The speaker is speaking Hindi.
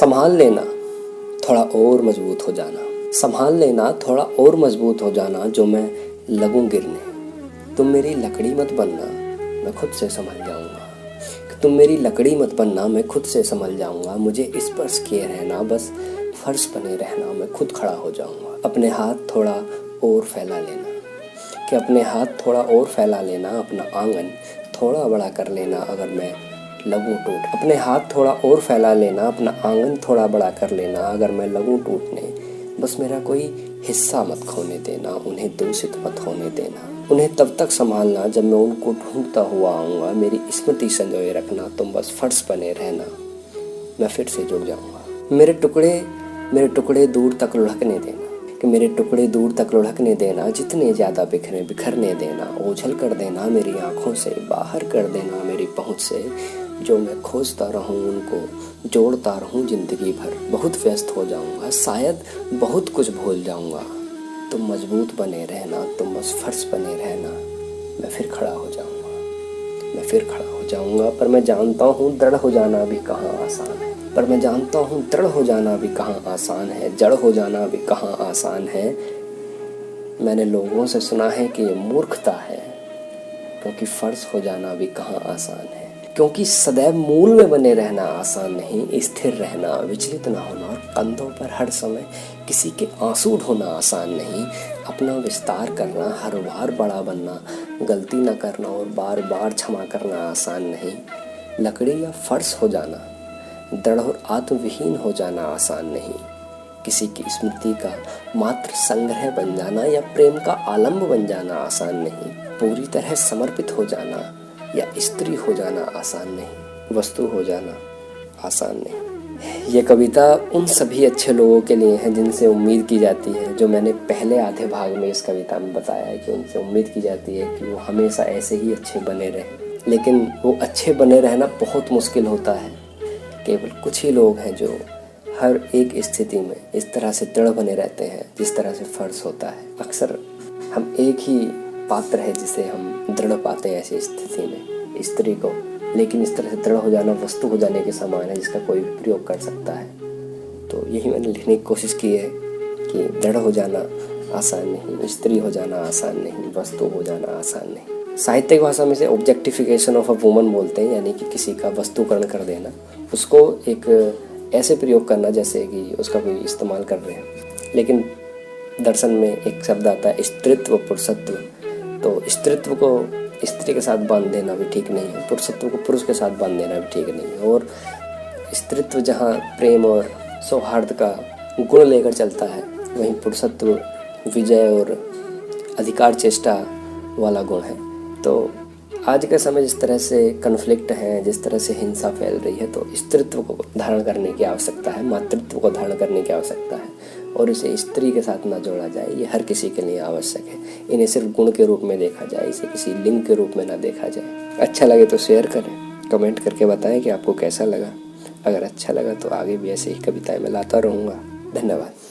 संभाल लेना, थोड़ा और मज़बूत हो जाना। संभाल लेना, थोड़ा और मज़बूत हो जाना जो मैं लगूं गिरने। तुम मेरी लकड़ी मत बनना, मैं खुद से संभल जाऊँगा। तुम मेरी लकड़ी मत बनना, मैं खुद से संभल जाऊँगा। मुझे इस स्पर्श किए रहना, बस फर्श बने रहना, मैं खुद खड़ा हो जाऊँगा। अपने हाथ थोड़ा और फैला लेना। कि अपने हाथ थोड़ा और फैला लेना, अपना आँगन थोड़ा बड़ा कर लेना, अगर मैं लगूं टूट। अपने हाथ थोड़ा और फैला लेना, अपना आँगन थोड़ा बड़ा कर लेना, अगर मैं लगूं टूटने, बस मेरा कोई हिस्सा मत खोने देना, उन्हें दूषित मत होने देना। उन्हें तब तक संभालना जब मैं उनको ढूंढता हुआ आऊँगा, मेरी स्मृति संजोए रखना, तुम बस फर्श बने रहना। मैं फिर से जुड़ जाऊँगा। मेरे टुकड़े मेरे टुकड़े दूर तक लुढ़कने देना। कि मेरे टुकड़े दूर तक लुढ़कने देना, जितने ज़्यादा बिखरे, बिखरने देना, ओझल कर देना मेरी आँखों से, बाहर कर देना मेरी पहुँच से जो मैं खोजता रहूँ, उनको जोड़ता रहूँ ज़िंदगी भर। बहुत व्यस्त हो जाऊँगा। शायद बहुत कुछ भूल जाऊँगा। तुम मज़बूत बने रहना, तुम बस फर्श बने रहना। मैं फिर खड़ा हो जाऊँगा। मैं फिर खड़ा हो जाऊँगा। पर मैं जानता हूँ दृढ़ हो जाना भी कहाँ आसान है। पर मैं जानता हूँ दृढ़ हो जाना भी कहाँ आसान है। जड़ हो जाना भी कहाँ आसान है। मैंने लोगों से सुना है कि ये मूर्खता है, क्योंकि फर्श हो जाना भी कहाँ आसान है। क्योंकि सदैव मूल में बने रहना आसान नहीं, स्थिर रहना विचलित ना होना और कंधों पर हर समय किसी के आँसू ढोना आसान नहीं। अपना विस्तार करना, हर बार बड़ा बनना, गलती ना करना और बार बार क्षमा करना आसान नहीं। लकड़ी या फर्श हो जाना, दृढ़ और आत्मविहीन हो जाना आसान नहीं। किसी की स्मृति का मात्र संग्रह बन जाना या प्रेम का आलम्ब बन जाना आसान नहीं। पूरी तरह समर्पित हो जाना या स्त्री हो जाना आसान नहीं, वस्तु हो जाना आसान नहीं। ये कविता उन सभी अच्छे लोगों के लिए है जिनसे उम्मीद की जाती है, जो मैंने पहले आधे भाग में इस कविता में बताया है कि उनसे उम्मीद की जाती है कि वो हमेशा ऐसे ही अच्छे बने रहें। लेकिन वो अच्छे बने रहना बहुत मुश्किल होता है। केवल कुछ ही लोग हैं जो हर एक स्थिति में इस तरह से दृढ़ बने रहते हैं, जिस तरह से फ़र्ज़ होता है। अक्सर हम एक ही पात्र है जिसे हम दृढ़ पाते हैं ऐसी स्थिति में, स्त्री को। लेकिन इस तरह से दृढ़ हो जाना, वस्तु हो जाने के समान है, जिसका कोई भी प्रयोग कर सकता है। तो यही मैंने लिखने की कोशिश की है कि दृढ़ हो जाना आसान नहीं, स्त्री हो जाना आसान नहीं, वस्तु हो जाना आसान नहीं। साहित्यिक भाषा में से ऑब्जेक्टिफिकेशन ऑफ़ अ वूमन बोलते हैं, यानी कि किसी का वस्तुकरण कर देना। उसको एक ऐसे प्रयोग करना, जैसे कि उसका कोई इस्तेमाल कर रहे हैं। लेकिन दर्शन में एक शब्द आता है, स्त्रित्व पुरुषत्व। तो स्त्रित्व को स्त्री के साथ बाँध देना भी ठीक नहीं है। पुरुषत्व को पुरुष के साथ बाँध देना भी ठीक नहीं है। और स्त्रित्व जहाँ प्रेम और सौहार्द का गुण लेकर चलता है, वहीं पुरुषत्व विजय और अधिकार चेष्टा वाला गुण है। तो आज के समय जिस तरह से कन्फ्लिक्ट है, जिस तरह से हिंसा फैल रही है तो स्त्रित्व को धारण करने की आवश्यकता है, मातृत्व को धारण करने की आवश्यकता है। और इसे स्त्री के साथ ना जोड़ा जाए, ये हर किसी के लिए आवश्यक है। इन्हें सिर्फ़ गुण के रूप में देखा जाए, इसे किसी लिंग के रूप में ना देखा जाए। अच्छा लगे तो शेयर करें कमेंट करके बताएँ कि आपको कैसा लगा। अगर अच्छा लगा तो आगे भी ऐसे ही कविताएँ मैं लाता रहूँगा। धन्यवाद।